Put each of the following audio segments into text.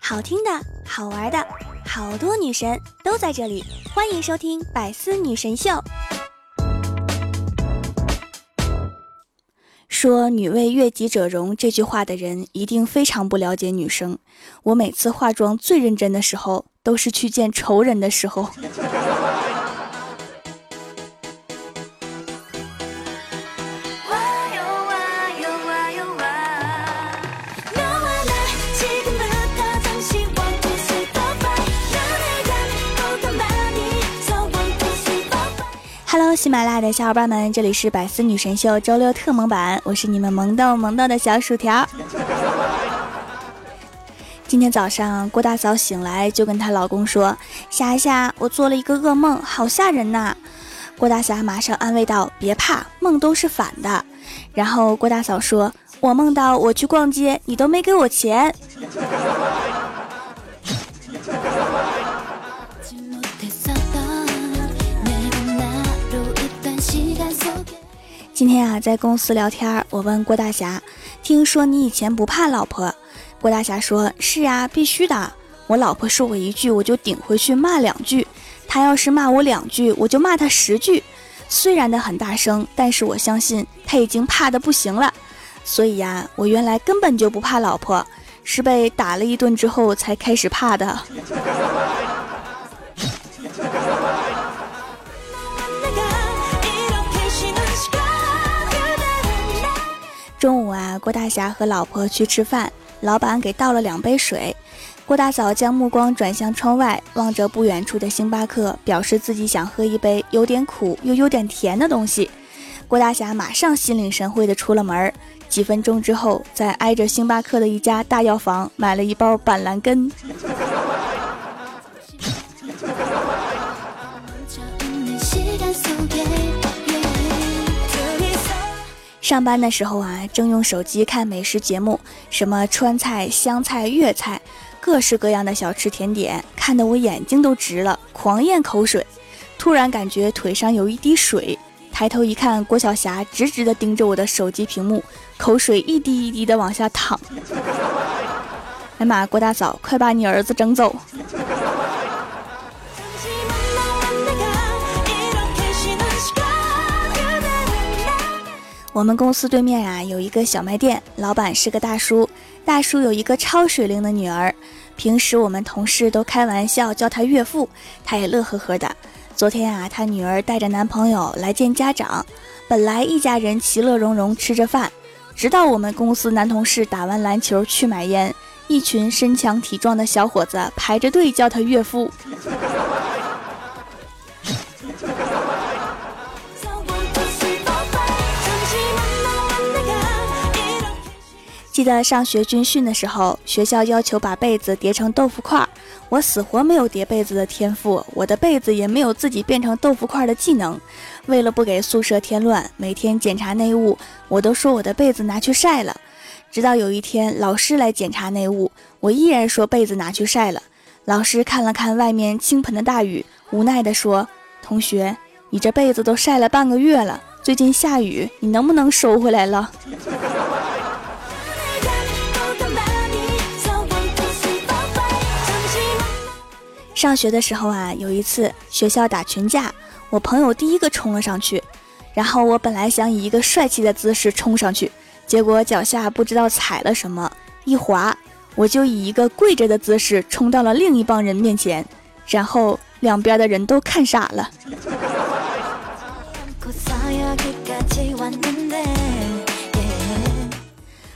好听的，好玩的，好多女神都在这里，欢迎收听《百思女神秀》。说“女为悦己者容”这句话的人，一定非常不了解女生。我每次化妆最认真的时候，都是去见仇人的时候。Hello，喜马拉雅的小伙伴们，这里是百思女神秀周六特萌版，我是你们萌逗萌逗的小薯条。今天早上，郭大嫂醒来就跟她老公说：“霞霞，我做了一个噩梦，好吓人呐！”郭大侠马上安慰道：“别怕，梦都是反的。”然后郭大嫂说：“我梦到我去逛街，你都没给我钱。”今天啊，在公司聊天，我问郭大侠：“听说你以前不怕老婆？”郭大侠说：“是呀，必须的。我老婆说我一句，我就顶回去骂两句；她要是骂我两句，我就骂她十句。虽然的很大声，但是我相信她已经怕的不行了。所以呀，我原来根本就不怕老婆，是被打了一顿之后才开始怕的。”郭大侠和老婆去吃饭，老板给倒了两杯水。郭大嫂将目光转向窗外，望着不远处的星巴克，表示自己想喝一杯有点苦又有点甜的东西。郭大侠马上心领神会的出了门。几分钟之后，在挨着星巴克的一家大药房买了一包板蓝根。上班的时候啊，正用手机看美食节目，什么川菜、湘菜、粤菜，各式各样的小吃甜点，看得我眼睛都直了，狂咽口水。突然感觉腿上有一滴水，抬头一看，郭晓霞直直的盯着我的手机屏幕，口水一滴一滴的往下淌。哎妈，郭大嫂，快把你儿子整走！我们公司对面呀有一个小卖店，老板是个大叔。大叔有一个超水灵的女儿，平时我们同事都开玩笑叫他岳父，他也乐呵呵的。昨天啊，他女儿带着男朋友来见家长，本来一家人其乐融融吃着饭，直到我们公司男同事打完篮球去买烟，一群身强体壮的小伙子排着队叫他岳父。记得上学军训的时候，学校要求把被子叠成豆腐块儿，我死活没有叠被子的天赋，我的被子也没有自己变成豆腐块的技能。为了不给宿舍添乱，每天检查内务，我都说我的被子拿去晒了。直到有一天老师来检查内务，我依然说被子拿去晒了。老师看了看外面倾盆的大雨，无奈地说：“同学，你这被子都晒了半个月了，最近下雨，你能不能收回来了？”上学的时候啊，有一次学校打群架，我朋友第一个冲了上去，然后我本来想以一个帅气的姿势冲上去，结果脚下不知道踩了什么，一滑，我就以一个跪着的姿势冲到了另一帮人面前，然后两边的人都看傻了。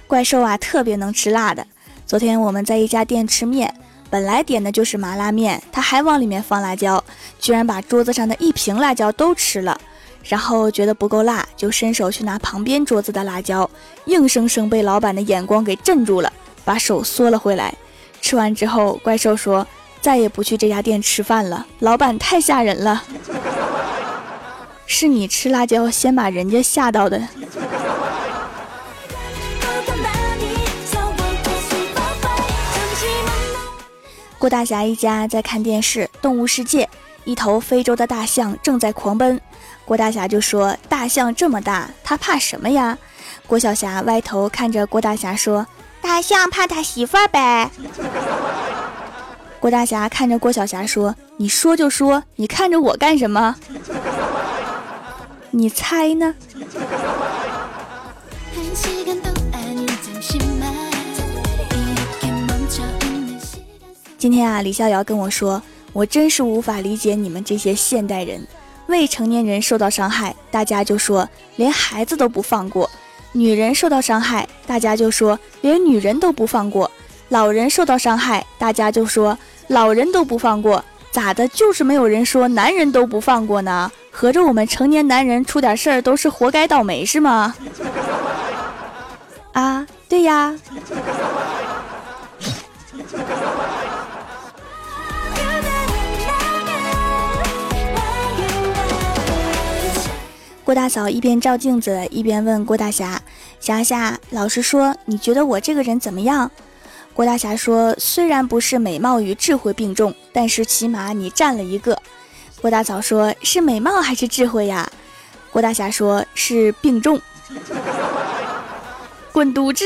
怪兽啊，特别能吃辣的。昨天我们在一家店吃面。本来点的就是麻辣面，他还往里面放辣椒，居然把桌子上的一瓶辣椒都吃了。然后觉得不够辣，就伸手去拿旁边桌子的辣椒，硬生生被老板的眼光给镇住了，把手缩了回来。吃完之后，怪兽说再也不去这家店吃饭了，老板太吓人了。是你吃辣椒先把人家吓到的。郭大侠一家在看电视《动物世界》，一头非洲的大象正在狂奔。郭大侠就说：“大象这么大，它怕什么呀？”郭晓霞歪头看着郭大侠说：“大象怕他媳妇儿呗。”郭大侠看着郭晓霞说：“你说就说，你看着我干什么？你猜呢？”今天啊，李逍遥跟我说：“我真是无法理解你们这些现代人，未成年人受到伤害，大家就说连孩子都不放过。”女人受到伤害，大家就说连女人都不放过；老人受到伤害，大家就说老人都不放过。咋的？就是没有人说男人都不放过呢？合着我们成年男人出点事儿都是活该倒霉是吗？啊，对呀。郭大嫂一边照镜子一边问郭大侠：“霞霞，老实说，你觉得我这个人怎么样？”郭大侠说：“虽然不是美貌与智慧并重，但是起码你占了一个。”郭大嫂说：“是美貌还是智慧呀？”郭大侠说：“是并重。” 滚犊子！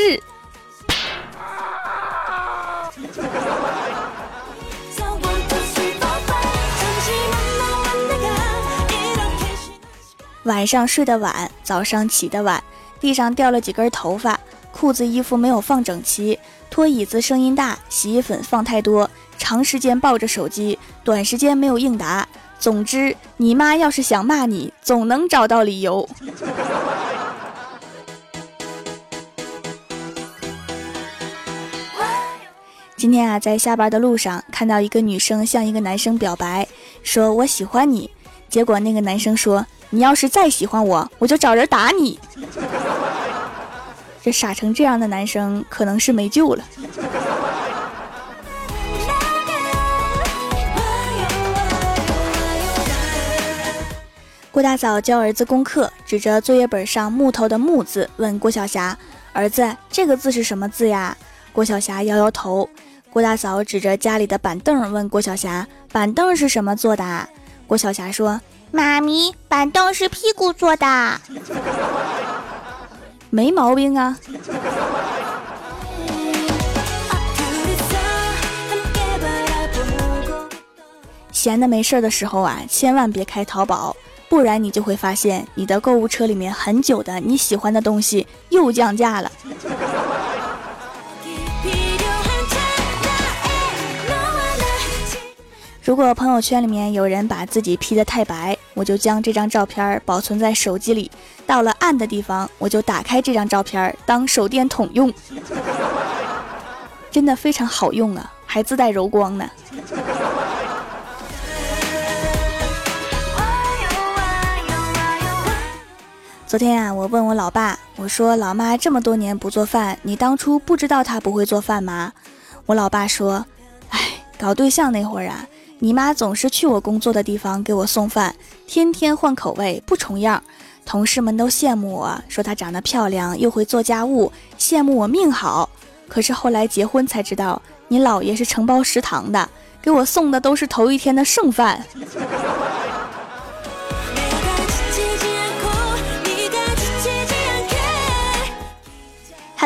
晚上睡得晚，早上起得晚，地上掉了几根头发，裤子衣服没有放整齐，拖椅子声音大，洗衣粉放太多，长时间抱着手机，短时间没有应答。总之，你妈要是想骂你，总能找到理由。今天啊，在下班的路上看到一个女生向一个男生表白，说我喜欢你，结果那个男生说。你要是再喜欢我，我就找人打你。这傻成这样的男生可能是没救了。郭大嫂教儿子功课，指着作业本上木头的“木”字问郭晓霞：“儿子，这个字是什么字呀？”郭晓霞摇摇头。郭大嫂指着家里的板凳问郭晓霞：“板凳是什么做的？”郭晓霞说。妈咪，板凳是屁股做的，没毛病啊。闲的没事的时候啊，千万别开淘宝，不然你就会发现你的购物车里面很久的你喜欢的东西又降价了。如果朋友圈里面有人把自己 P 的太白，我就将这张照片保存在手机里。到了暗的地方，我就打开这张照片当手电筒用，真的非常好用啊，还自带柔光呢。昨天啊，我问我老爸，我说老妈这么多年不做饭，你当初不知道她不会做饭吗？我老爸说，哎，搞对象那会儿啊。你妈总是去我工作的地方给我送饭，天天换口味不重样，同事们都羡慕我说她长得漂亮又会做家务，羡慕我命好。可是后来结婚才知道，你姥爷是承包食堂的，给我送的都是头一天的剩饭。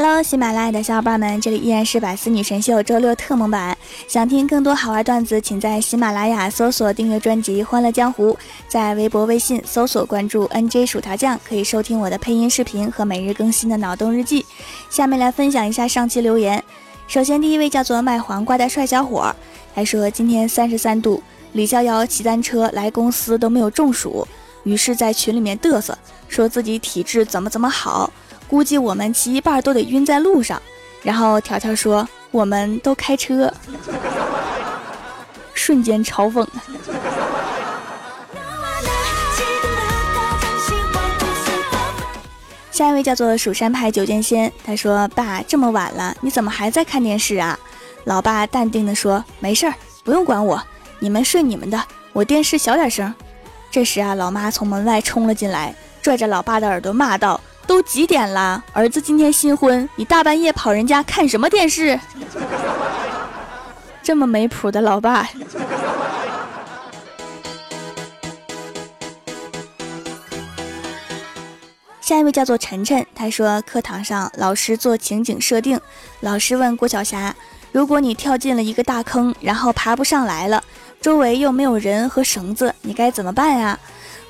Hello，喜马拉雅的小伙伴们，这里依然是百思女神秀周六特蒙版。想听更多好玩段子，请在喜马拉雅搜索订阅专辑《欢乐江湖》，在微博、微信搜索关注 NJ 薯条酱，可以收听我的配音视频和每日更新的脑洞日记。下面来分享一下上期留言。首先，第一位叫做卖黄瓜的帅小伙，还说今天三十三度，李逍遥骑单车来公司都没有中暑，于是，在群里面嘚瑟，说自己体质怎么怎么好。估计我们骑一半都得晕在路上，然后条条说我们都开车，瞬间嘲讽。下一位叫做蜀山派九剑仙，他说：“爸，这么晚了，你怎么还在看电视啊？”老爸淡定的说：“没事儿，不用管我，你们睡你们的，我电视小点声。”这时啊，老妈从门外冲了进来，拽着老爸的耳朵骂道。都几点了？儿子今天新婚，你大半夜跑人家看什么电视？这么没谱的老爸。下一位叫做晨晨，他说课堂上老师做情景设定，老师问郭晓霞：“如果你跳进了一个大坑，然后爬不上来了，周围又没有人和绳子，你该怎么办呀？”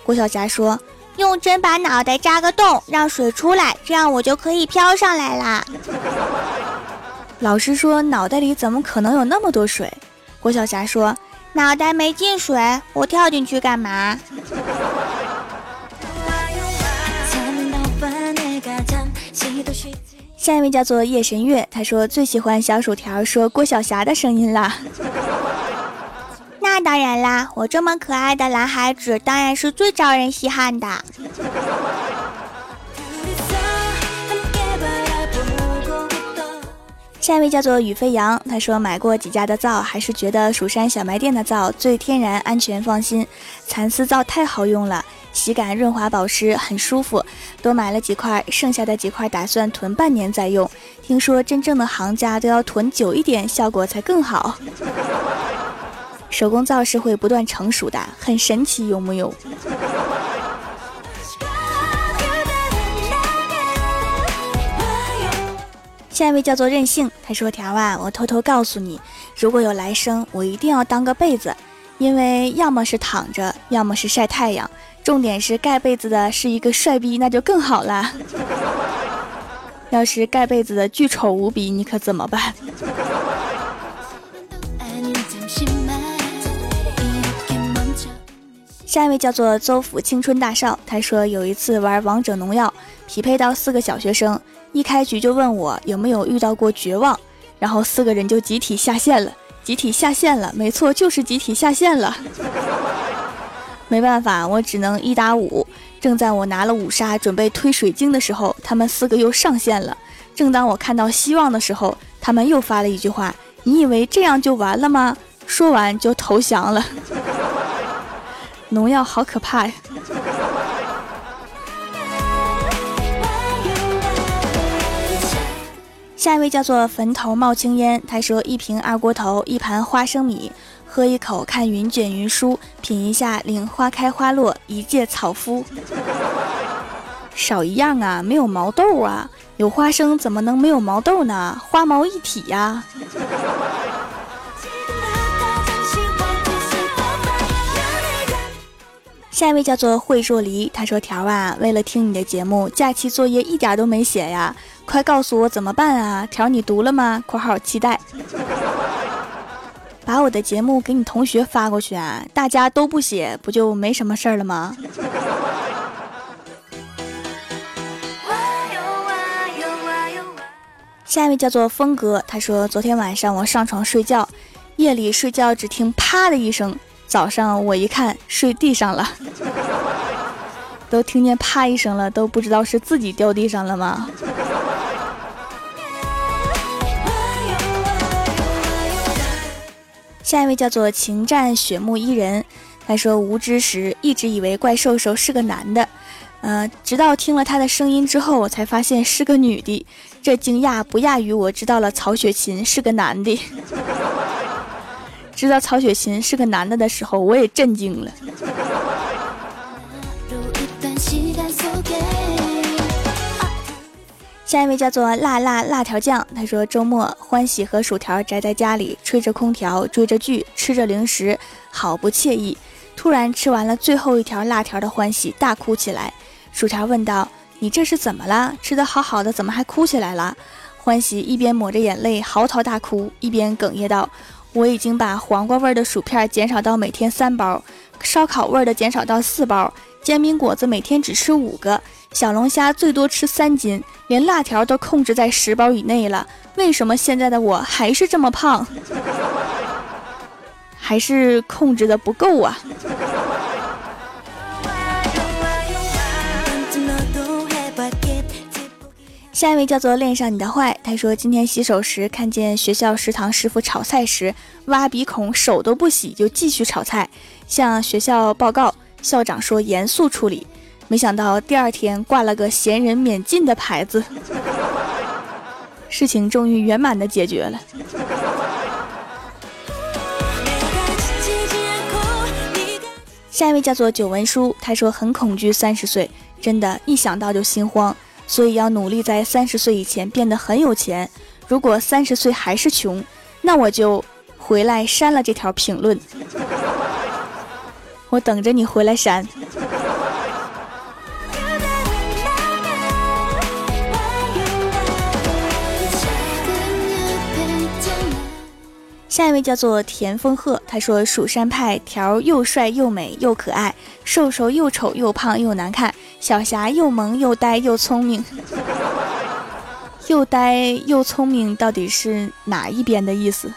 郭晓霞说：“用针把脑袋扎个洞，让水出来，这样我就可以飘上来啦。”老师说：“脑袋里怎么可能有那么多水？”郭晓霞说：“脑袋没进水，我跳进去干嘛？”下一位叫做夜神月，他说最喜欢小薯条说郭晓霞的声音啦。那当然啦，我这么可爱的男孩子，当然是最招人稀罕的。下一位叫做雨飞扬，他说买过几家的皂，还是觉得蜀山小卖店的皂最天然、安全、放心。蚕丝皂太好用了，洗感润滑保湿，很舒服。多买了几块，剩下的几块打算囤半年再用。听说真正的行家都要囤久一点，效果才更好。手工皂是会不断成熟的，很神奇，有木有？下一位叫做任性，他说：“条啊，我偷偷告诉你，如果有来生，我一定要当个被子，因为要么是躺着，要么是晒太阳。重点是盖被子的是一个帅逼，那就更好了。要是盖被子的巨丑无比，你可怎么办？” 下一位叫做邹府青春大少，他说有一次玩王者荣耀，匹配到四个小学生。一开局就问我有没有遇到过绝望，然后四个人就集体下线了，集体下线了，没错，就是集体下线了。没办法，我只能一打五。正在我拿了五杀准备推水晶的时候，他们四个又上线了。正当我看到希望的时候，他们又发了一句话：“你以为这样就完了吗？”说完就投降了。农药好可怕呀！下一位叫做坟头冒青烟，他说：“一瓶二锅头，一盘花生米，喝一口看云卷云舒，品一下领花开花落，一介草夫。少一样啊，没有毛豆啊，有花生怎么能没有毛豆呢？花毛一体呀。”下一位叫做惠若离，他说：“条啊，为了听你的节目，假期作业一点都没写呀，快告诉我怎么办啊？条你读了吗？（括号期待）把我的节目给你同学发过去啊，大家都不写，不就没什么事儿了吗？”下一位叫做峰哥，他说：“昨天晚上我上床睡觉，夜里睡觉只听啪的一声。”早上我一看睡地上了，都听见啪一声了，都不知道是自己掉地上了吗？下一位叫做情战雪木伊人，他说无知时一直以为怪兽兽是个男的，呃，直到听了他的声音之后，我才发现是个女的，这惊讶不亚于我知道了曹雪芹是个男的。知道曹雪芹是个男的的时候，我也震惊了。下一位叫做辣辣辣条酱，他说周末欢喜和薯条宅在家里，吹着空调，追着剧，吃着零食，好不惬意。突然吃完了最后一条辣条的欢喜大哭起来。薯条问道：“你这是怎么了？吃的好好的，怎么还哭起来了？”欢喜一边抹着眼泪嚎啕大哭，一边哽咽道。我已经把黄瓜味的薯片减少到每天三包，烧烤味的减少到四包，煎饼果子每天只吃五个，小龙虾最多吃三斤，连辣条都控制在十包以内了。为什么现在的我还是这么胖？还是控制的不够啊？下一位叫做恋上你的坏，他说今天洗手时看见学校食堂师傅炒菜时挖鼻孔，手都不洗就继续炒菜，向学校报告，校长说严肃处理，没想到第二天挂了个闲人免进的牌子，事情终于圆满的解决了。下一位叫做九文书，他说很恐惧三十岁。真的，一想到就心慌。所以要努力在三十岁以前变得很有钱。如果三十岁还是穷，那我就回来删了这条评论。我等着你回来删。下一位叫做田丰鹤，他说：“蜀山派条又帅又美又可爱，瘦瘦又丑又胖又难看，小霞又萌又呆又聪明，又呆又聪明，到底是哪一边的意思？”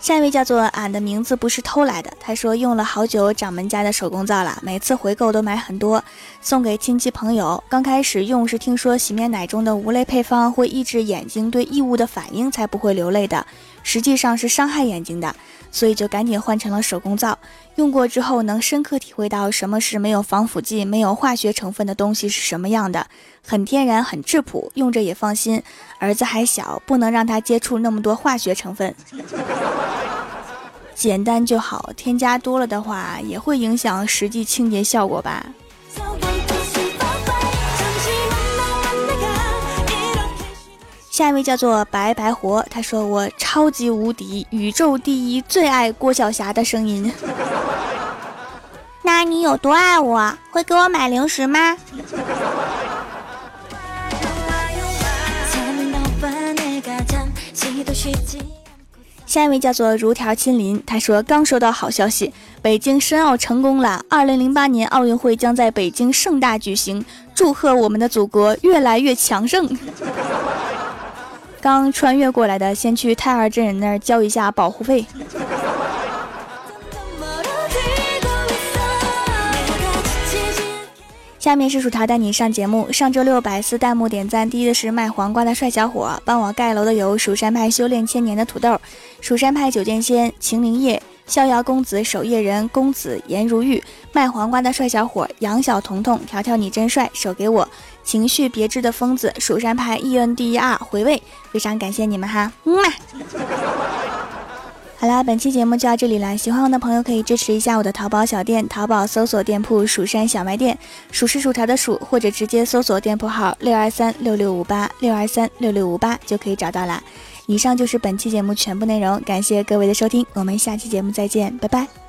下一位叫做俺的名字不是偷来的。他说用了好久掌门家的手工皂了，每次回购都买很多，送给亲戚朋友。刚开始用是听说洗面奶中的无泪配方会抑制眼睛对异物的反应，才不会流泪的，实际上是伤害眼睛的，所以就赶紧换成了手工皂。用过之后能深刻体会到什么是没有防腐剂、没有化学成分的东西是什么样的，很天然、很质朴，用着也放心。儿子还小，不能让他接触那么多化学成分。简单就好，添加多了的话也会影响实际清洁效果吧。下一位叫做白白活，他说我超级无敌宇宙第一最爱郭晓霞的声音。那你有多爱我？会给我买零食吗？下一位叫做如条亲临，他说刚收到好消息，北京申奥成功了，二零零八年奥运会将在北京盛大举行，祝贺我们的祖国越来越强盛。刚穿越过来的，先去太二真人那儿交一下保护费。下面是薯条带你上节目。上周六百思弹幕点赞第一的是卖黄瓜的帅小伙，帮我盖楼的有蜀山派修炼千年的土豆，蜀山派九剑仙秦灵叶，逍遥公子守夜人公子颜如玉，卖黄瓜的帅小伙杨小彤彤，条条你真帅，手给我，情绪别致的疯子，蜀山派 E N D E R 回味，非常感谢你们哈，嗯嘛。好啦，本期节目就到这里啦。喜欢我的朋友可以支持一下我的淘宝小店，淘宝搜索店铺“蜀山小卖店”，蜀是薯条的蜀，或者直接搜索店铺号六二三六六五八六二三六六五八就可以找到啦。以上就是本期节目全部内容，感谢各位的收听，我们下期节目再见，拜拜。